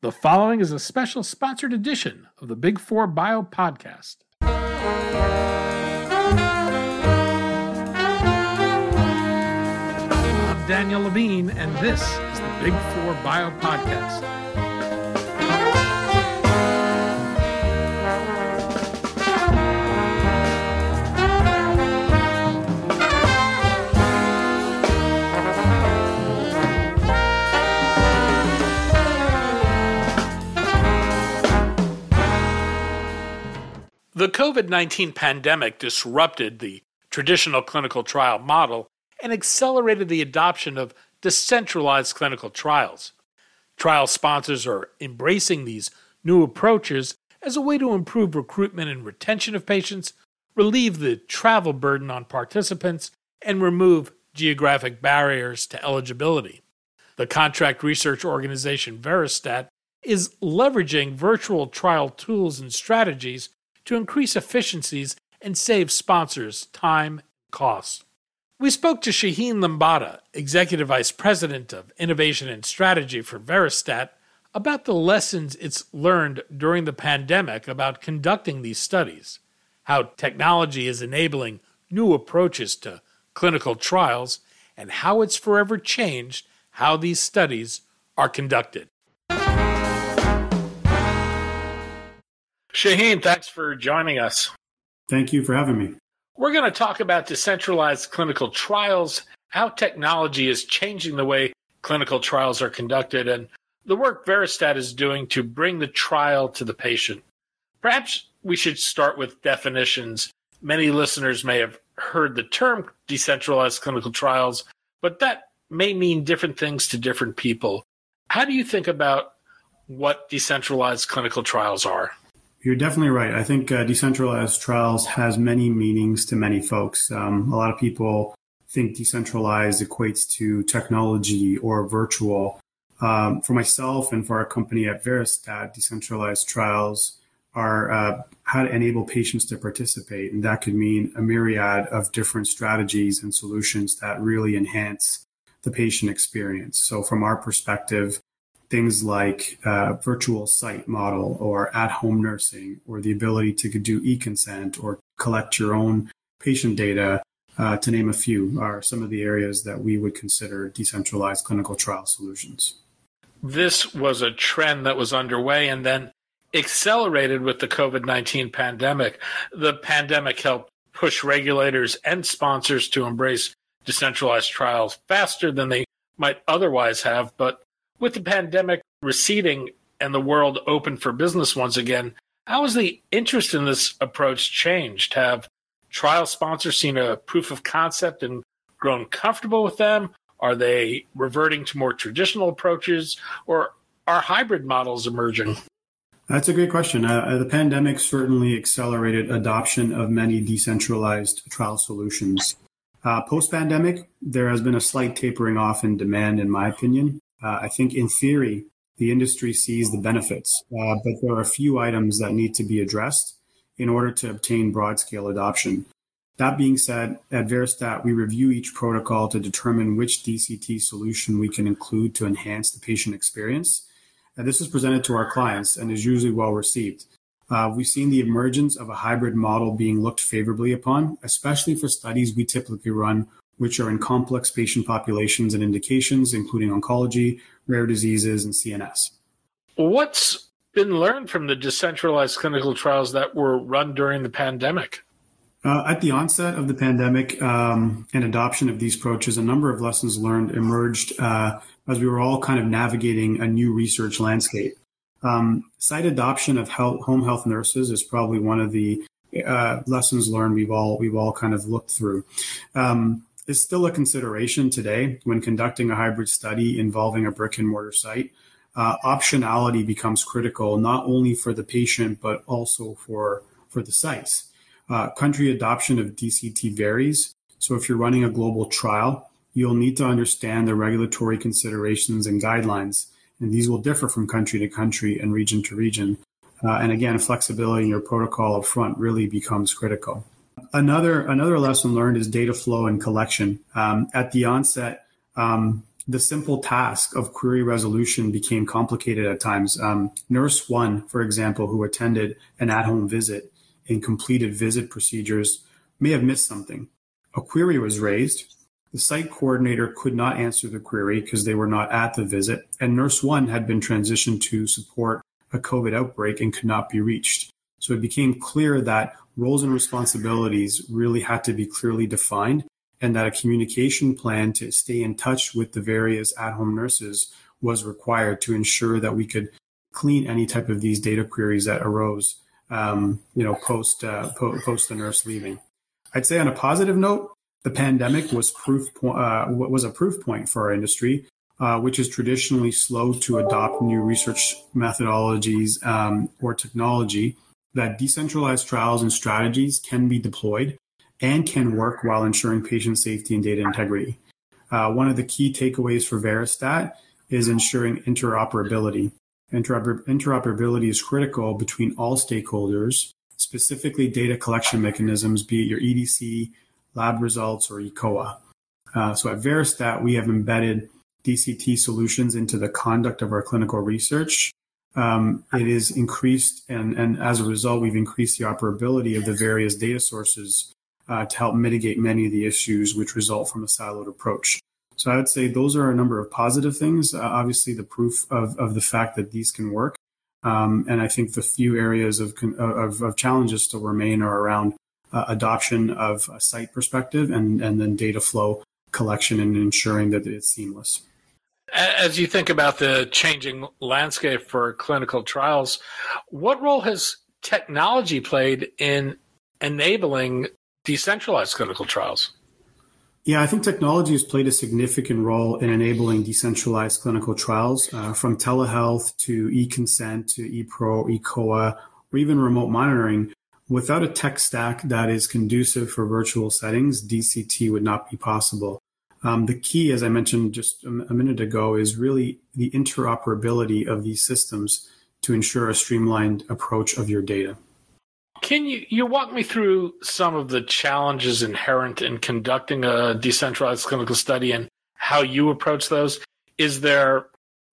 The following is a special sponsored edition of the Big Four Bio Podcast. I'm Daniel Levine, and this is the Big Four Bio Podcast. The COVID 19 pandemic disrupted the traditional clinical trial model and accelerated the adoption of decentralized clinical trials. Trial sponsors are embracing these new approaches as a way to improve recruitment and retention of patients, relieve the travel burden on participants, and remove geographic barriers to eligibility. The contract research organization Veristat is leveraging virtual trial tools and strategies to increase efficiencies and save sponsors time and costs. We spoke to Shaheen Limbada, Executive Vice President of Innovation and Strategy for Veristat, about the lessons it's learned during the pandemic about conducting these studies, how technology is enabling new approaches to clinical trials, and how it's forever changed how these studies are conducted. Shaheen, thanks for joining us. Thank you for having me. We're going to talk about decentralized clinical trials, how technology is changing the way clinical trials are conducted, and the work Veristat is doing to bring the trial to the patient. Perhaps we should start with definitions. Many listeners may have heard the term decentralized clinical trials, but that may mean different things to different people. How do you think about what decentralized clinical trials are? You're definitely right. I think uh, decentralized trials has many meanings to many folks. Um, a lot of people think decentralized equates to technology or virtual. Um, for myself and for our company at Veristat, decentralized trials are uh, how to enable patients to participate. And that could mean a myriad of different strategies and solutions that really enhance the patient experience. So, from our perspective, things like uh, virtual site model or at home nursing or the ability to do e-consent or collect your own patient data uh, to name a few are some of the areas that we would consider decentralized clinical trial solutions. This was a trend that was underway and then accelerated with the covid-19 pandemic. The pandemic helped push regulators and sponsors to embrace decentralized trials faster than they might otherwise have but with the pandemic receding and the world open for business once again, how has the interest in this approach changed? Have trial sponsors seen a proof of concept and grown comfortable with them? Are they reverting to more traditional approaches or are hybrid models emerging? That's a great question. Uh, uh the pandemic certainly accelerated adoption of many decentralized trial solutions. Uh, Post pandemic, there has been a slight tapering off in demand, in my opinion. Uh, I think in theory, the industry sees the benefits, uh, but there are a few items that need to be addressed in order to obtain broad scale adoption. That being said, at Veristat, we review each protocol to determine which DCT solution we can include to enhance the patient experience. And this is presented to our clients and is usually well received. Uh, we've seen the emergence of a hybrid model being looked favorably upon, especially for studies we typically run which are in complex patient populations and indications, including oncology, rare diseases, and CNS. What's been learned from the decentralized clinical trials that were run during the pandemic? Uh, at the onset of the pandemic um, and adoption of these approaches, a number of lessons learned emerged uh, as we were all kind of navigating a new research landscape. Um, site adoption of health, home health nurses is probably one of the uh, lessons learned we've all we've all kind of looked through. Um, is still a consideration today when conducting a hybrid study involving a brick and mortar site. Uh, optionality becomes critical not only for the patient but also for for the sites. Uh, country adoption of DCT varies, so if you're running a global trial, you'll need to understand the regulatory considerations and guidelines, and these will differ from country to country and region to region. Uh, and again, flexibility in your protocol up front really becomes critical. Another another lesson learned is data flow and collection. Um, at the onset, um, the simple task of query resolution became complicated at times. Um, nurse one, for example, who attended an at home visit and completed visit procedures, may have missed something. A query was raised. The site coordinator could not answer the query because they were not at the visit, and nurse one had been transitioned to support a COVID outbreak and could not be reached. So it became clear that roles and responsibilities really had to be clearly defined and that a communication plan to stay in touch with the various at home nurses was required to ensure that we could clean any type of these data queries that arose, um, you know, post, uh, po- post the nurse leaving. I'd say on a positive note, the pandemic was proof po- uh, was a proof point for our industry, uh, which is traditionally slow to adopt new research methodologies um, or technology. That decentralized trials and strategies can be deployed and can work while ensuring patient safety and data integrity. Uh, one of the key takeaways for Veristat is ensuring interoperability. Interoper- interoperability is critical between all stakeholders, specifically data collection mechanisms, be it your EDC, lab results, or ECOA. Uh, so at Veristat, we have embedded DCT solutions into the conduct of our clinical research. Um, it is increased, and, as a result, we've increased the operability of the various data sources uh, to help mitigate many of the issues which result from a siloed approach. So I would say those are a number of positive things. Uh, obviously, the proof of, of the fact that these can work. Um, and I think the few areas of, of, of challenges still remain are around uh, adoption of a site perspective and, and then data flow collection and ensuring that it's seamless. As you think about the changing landscape for clinical trials, what role has technology played in enabling decentralized clinical trials? Yeah, I think technology has played a significant role in enabling decentralized clinical trials, uh, from telehealth to e-consent to e-pro, e-COA, or even remote monitoring. Without a tech stack that is conducive for virtual settings, DCT would not be possible. Um, the key, as I mentioned just a, a minute ago, is really the interoperability of these systems to ensure a streamlined approach of your data. Can you, you walk me through some of the challenges inherent in conducting a decentralized clinical study and how you approach those? Is there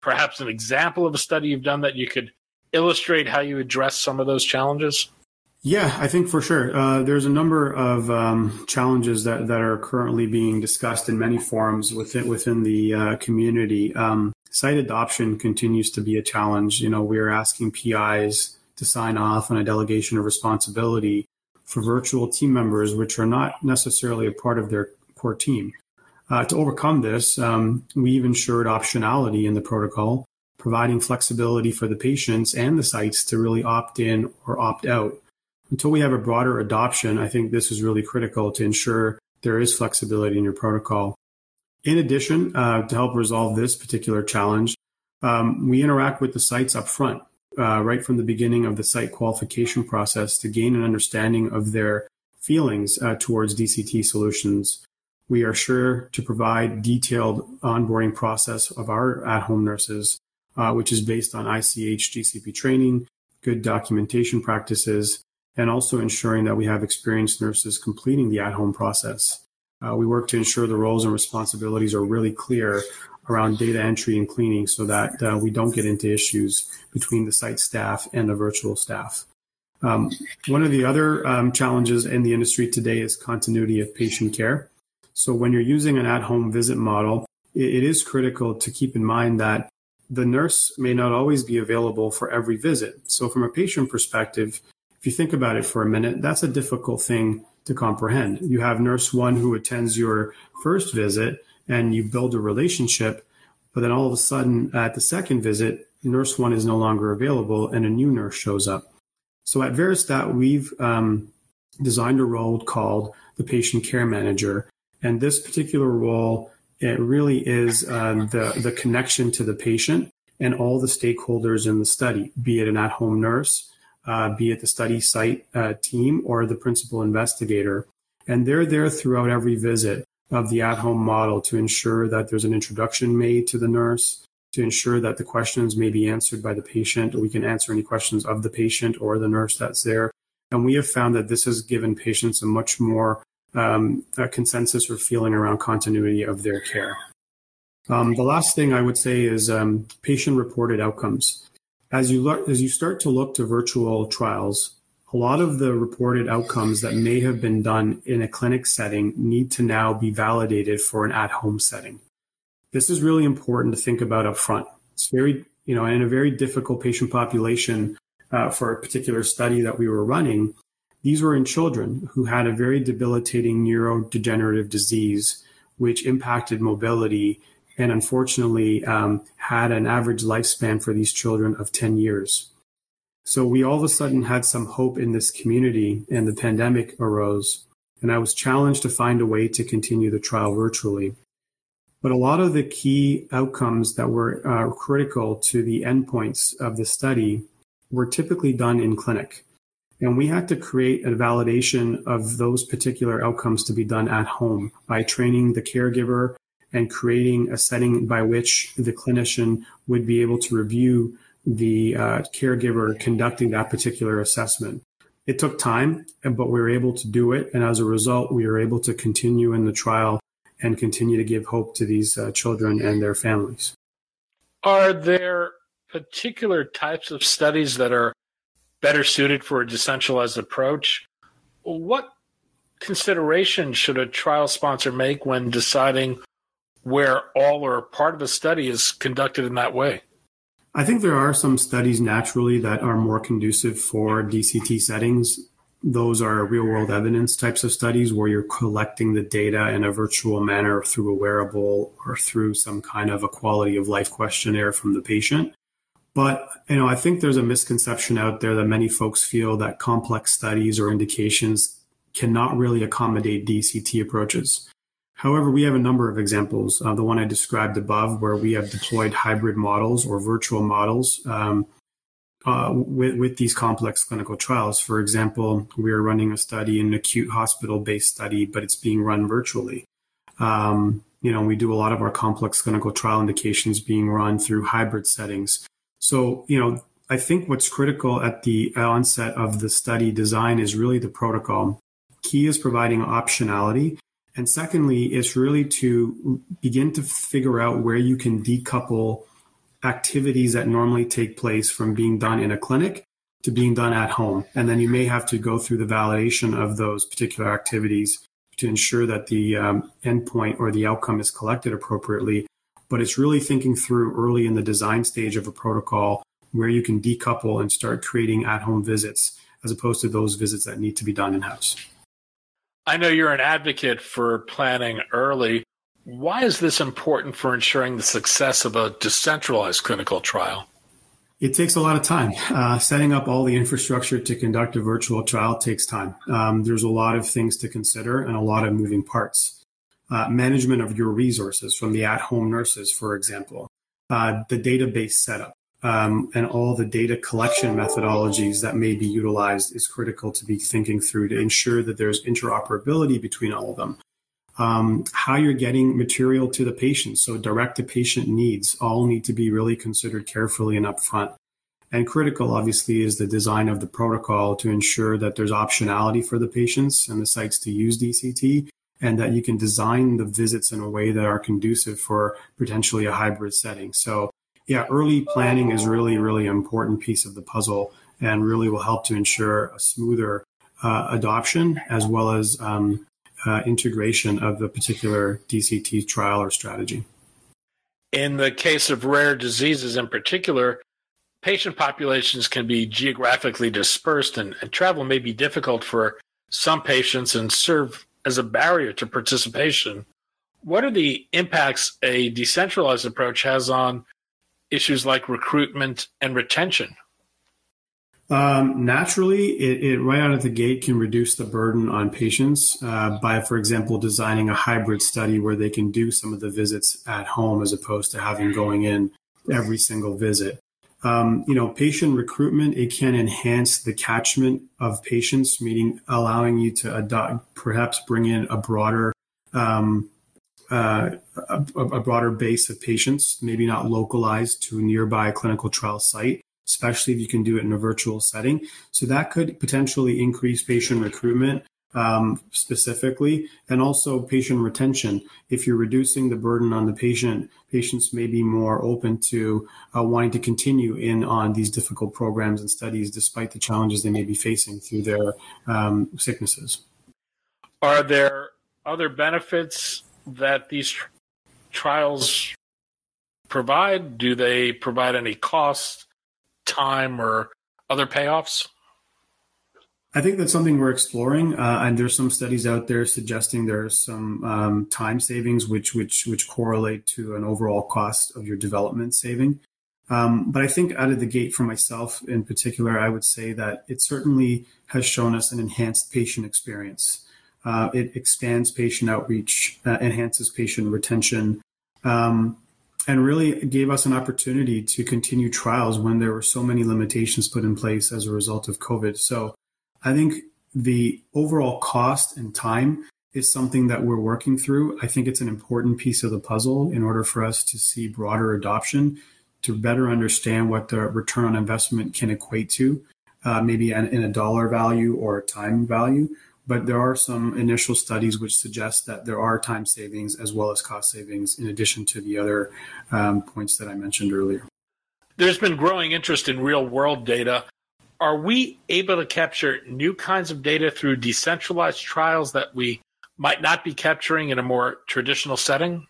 perhaps an example of a study you've done that you could illustrate how you address some of those challenges? Yeah, I think for sure. Uh, there's a number of um, challenges that, that are currently being discussed in many forums within within the uh, community. Um, site adoption continues to be a challenge. You know, we're asking PIs to sign off on a delegation of responsibility for virtual team members, which are not necessarily a part of their core team. Uh, to overcome this, um, we've ensured optionality in the protocol, providing flexibility for the patients and the sites to really opt in or opt out. Until we have a broader adoption, I think this is really critical to ensure there is flexibility in your protocol. In addition, uh, to help resolve this particular challenge, um, we interact with the sites up front uh, right from the beginning of the site qualification process to gain an understanding of their feelings uh, towards DCT solutions. We are sure to provide detailed onboarding process of our at-home nurses, uh, which is based on ICH GCP training, good documentation practices, and also ensuring that we have experienced nurses completing the at-home process. Uh, we work to ensure the roles and responsibilities are really clear around data entry and cleaning so that uh, we don't get into issues between the site staff and the virtual staff. Um, one of the other um, challenges in the industry today is continuity of patient care. So when you're using an at-home visit model, it, it is critical to keep in mind that the nurse may not always be available for every visit. So from a patient perspective, if you think about it for a minute, that's a difficult thing to comprehend. You have nurse one who attends your first visit, and you build a relationship. But then all of a sudden, at the second visit, nurse one is no longer available and a new nurse shows up. So at Veristat, we've um, designed a role called the patient care manager. And this particular role, it really is um, the, the connection to the patient and all the stakeholders in the study, be it an at home nurse, be it the study site uh, team, or the principal investigator. And they're there throughout every visit of the at home model to ensure that there's an introduction made to the nurse, to ensure that the questions may be answered by the patient, or we can answer any questions of the patient or the nurse that's there. And we have found that this has given patients a much more um, a consensus or feeling around continuity of their care. Um, the last thing I would say is um, patient-reported outcomes. As you look, as you start to look to virtual trials, a lot of the reported outcomes that may have been done in a clinic setting need to now be validated for an at-home setting. This is really important to think about up front. It's very, you know, in a very difficult patient population uh, for a particular study that we were running. These were in children who had a very debilitating neurodegenerative disease, which impacted mobility and unfortunately um, had an average lifespan for these children of 10 years. So we all of a sudden had some hope in this community, and the pandemic arose. And I was challenged to find a way to continue the trial virtually. But a lot of the key outcomes that were uh, critical to the endpoints of the study were typically done in clinic. And we had to create a validation of those particular outcomes to be done at home by training the caregiver and creating a setting by which the clinician would be able to review the uh, caregiver conducting that particular assessment. It took time, but we were able to do it. And as a result, we were able to continue in the trial and continue to give hope to these uh, children and their families. Are there particular types of studies that are better suited for a decentralized approach? What consideration should a trial sponsor make when deciding where all or part of a study is conducted in that way? I think there are some studies naturally that are more conducive for DCT settings. Those are real world evidence types of studies where you're collecting the data in a virtual manner through a wearable or through some kind of a quality of life questionnaire from the patient. But, you know, I think there's a misconception out there that many folks feel that complex studies or indications cannot really accommodate DCT approaches. However, we have a number of examples. Uh, the one I described above, where we have deployed hybrid models or virtual models um, uh, with, with these complex clinical trials. For example, we are running a study, an acute hospital based study, but it's being run virtually. Um, you know, we do a lot of our complex clinical trial indications being run through hybrid settings. So, you know, I think what's critical at the onset of the study design is really the protocol. Key is providing optionality and secondly, it's really to begin to figure out where you can decouple activities that normally take place from being done in a clinic to being done at home. And then you may have to go through the validation of those particular activities to ensure that the um, endpoint or the outcome is collected appropriately. But it's really thinking through early in the design stage of a protocol where you can decouple and start creating at home visits as opposed to those visits that need to be done in house. I know you're an advocate for planning early. Why is this important for ensuring the success of a decentralized clinical trial? It takes a lot of time. Uh, setting up all the infrastructure to conduct a virtual trial takes time. Um, there's a lot of things to consider and a lot of moving parts. Uh, management of your resources from the at home nurses, for example, uh, the database setup, um, and all the data collection methodologies that may be utilized is critical to be thinking through to ensure that there's interoperability between all of them. Um, how you're getting material to the patient, so direct to patient needs, all need to be really considered carefully and upfront. And critical, obviously, is the design of the protocol to ensure that there's optionality for the patients and the sites to use DCT, and that you can design the visits in a way that are conducive for potentially a hybrid setting. So yeah, early planning is really, really important piece of the puzzle and really will help to ensure a smoother uh, adoption as well as um, uh, integration of the particular DCT trial or strategy. In the case of rare diseases in particular, patient populations can be geographically dispersed and, and travel may be difficult for some patients and serve as a barrier to participation. What are the impacts a decentralized approach has on issues like recruitment and retention? Um, naturally, it, it, right out of the gate can reduce the burden on patients uh, by, for example, designing a hybrid study where they can do some of the visits at home as opposed to having going in every single visit. Um, you know, patient recruitment it can enhance the catchment of patients, meaning allowing you to adopt, perhaps bring in a broader um, uh, a, a, broader base of patients, maybe not localized to a nearby clinical trial site, especially if you can do it in a virtual setting. So that could potentially increase patient recruitment um, specifically, and also patient retention. If you're reducing the burden on the patient, patients may be more open to uh, wanting to continue in on these difficult programs and studies despite the challenges they may be facing through their um, sicknesses. Are there other benefits that these tr- trials provide? Do they provide any cost, time, or other payoffs? I think that's something we're exploring, uh, and there's some studies out there suggesting there are some um, time savings which which which correlate to an overall cost of your development saving. Um, but I think out of the gate, for myself in particular, I would say that it certainly has shown us an enhanced patient experience. Uh, it expands patient outreach, uh, enhances patient retention, um, and really gave us an opportunity to continue trials when there were so many limitations put in place as a result of COVID. So I think the overall cost and time is something that we're working through. I think it's an important piece of the puzzle in order for us to see broader adoption, to better understand what the return on investment can equate to, uh, maybe in a dollar value or a time value. But there are some initial studies which suggest that there are time savings as well as cost savings, in addition to the other um, points that I mentioned earlier. There's been growing interest in real world data are we able to capture new kinds of data through decentralized trials that we might not be capturing in a more traditional setting?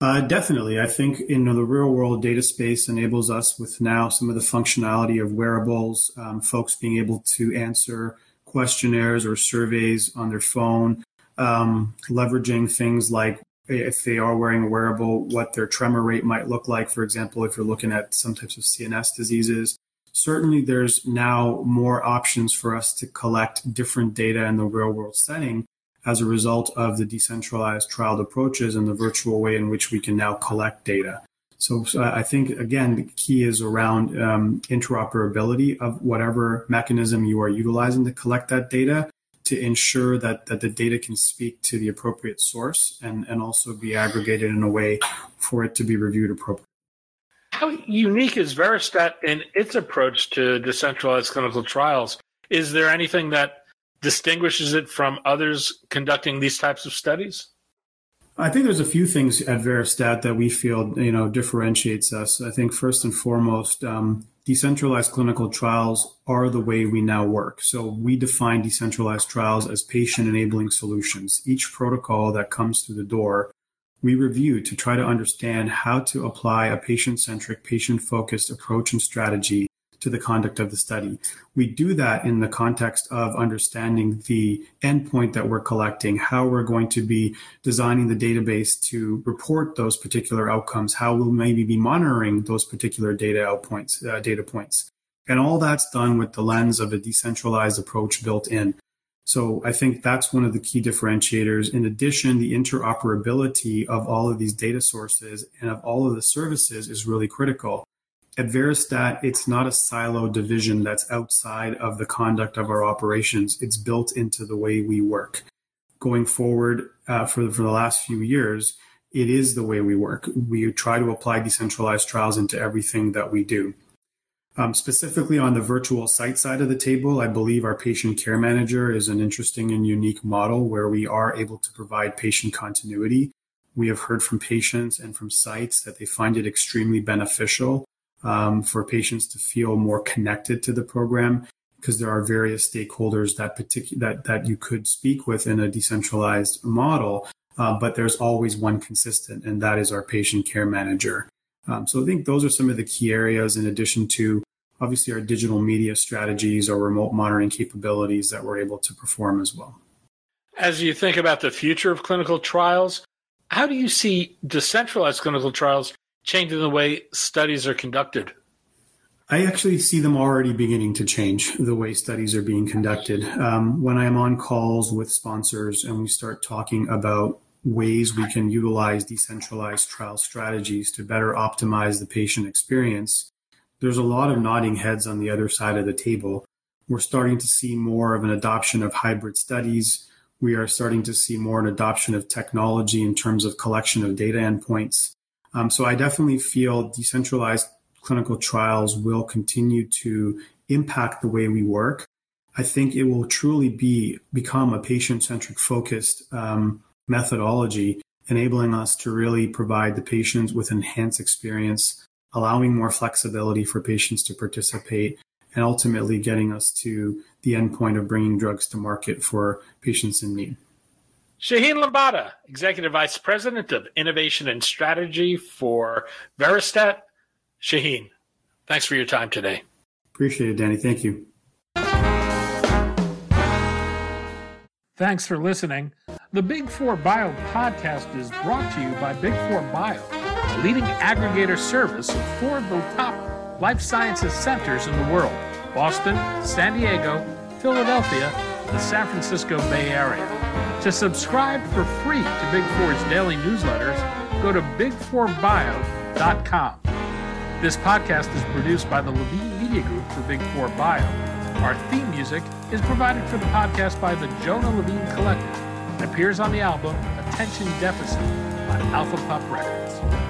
Uh, definitely. I think you know, the real world data space enables us with now some of the functionality of wearables, um, folks being able to answer questionnaires or surveys on their phone, um, leveraging things like if they are wearing a wearable, what their tremor rate might look like. For example, if you're looking at some types of CNS diseases, certainly there's now more options for us to collect different data in the real world setting as a result of the decentralized trial approaches and the virtual way in which we can now collect data. So, so I think again the key is around um, interoperability of whatever mechanism you are utilizing to collect that data to ensure that, that the data can speak to the appropriate source and, and also be aggregated in a way for it to be reviewed appropriately. How unique is Veristat in its approach to decentralized clinical trials? Is there anything that distinguishes it from others conducting these types of studies? I think there's a few things at Veristat that we feel you know differentiates us. I think first and foremost, um, decentralized clinical trials are the way we now work. So we define decentralized trials as patient enabling solutions. Each protocol that comes through the door we review to try to understand how to apply a patient centric, patient focused approach and strategy to the conduct of the study. We do that in the context of understanding the endpoint that we're collecting, how we're going to be designing the database to report those particular outcomes, how we'll maybe be monitoring those particular data outpoints, uh, data points. And all that's done with the lens of a decentralized approach built in. So I think that's one of the key differentiators. In addition, the interoperability of all of these data sources and of all of the services is really critical. At Veristat, it's not a silo division that's outside of the conduct of our operations. It's built into the way we work. Going forward uh, for, for the last few years, it is the way we work. We try to apply decentralized trials into everything that we do. Um, specifically on the virtual site side of the table, I believe our patient care manager is an interesting and unique model where we are able to provide patient continuity. We have heard from patients and from sites that they find it extremely beneficial um, for patients to feel more connected to the program because there are various stakeholders that particular that that you could speak with in a decentralized model, uh, but there's always one consistent, and that is our patient care manager. Um, so I think those are some of the key areas in addition to obviously our digital media strategies or remote monitoring capabilities that we're able to perform as well. As you think about the future of clinical trials, how do you see decentralized clinical trials changing the way studies are conducted? I actually see them already beginning to change the way studies are being conducted. Um, when I am on calls with sponsors and we start talking about ways we can utilize decentralized trial strategies to better optimize the patient experience, there's a lot of nodding heads on the other side of the table. We're starting to see more of an adoption of hybrid studies. We are starting to see more an adoption of technology in terms of collection of data endpoints. Um, so I definitely feel decentralized clinical trials will continue to impact the way we work I think it will truly be become a patient centric focused um, methodology, enabling us to really provide the patients with enhanced experience, allowing more flexibility for patients to participate, and ultimately getting us to the endpoint of bringing drugs to market for patients in need. Shaheen Limbada, Executive Vice President of Innovation and Strategy for Veristat. Shaheen, thanks for your time today. Appreciate it, Danny. Thank you. Thanks for listening. The Big Four Bio podcast is brought to you by Big Four Bio, a leading aggregator service of four of the top life sciences centers in the world Boston, San Diego, Philadelphia, the San Francisco Bay Area. To subscribe for free to Big Four's daily newsletters, go to big4bio.com. This podcast is produced by the Levine Media Group for Big Four Bio. Our theme music is provided for the podcast by the Jonah Levine Collective and appears on the album Attention Deficit on Alpha Pup Records.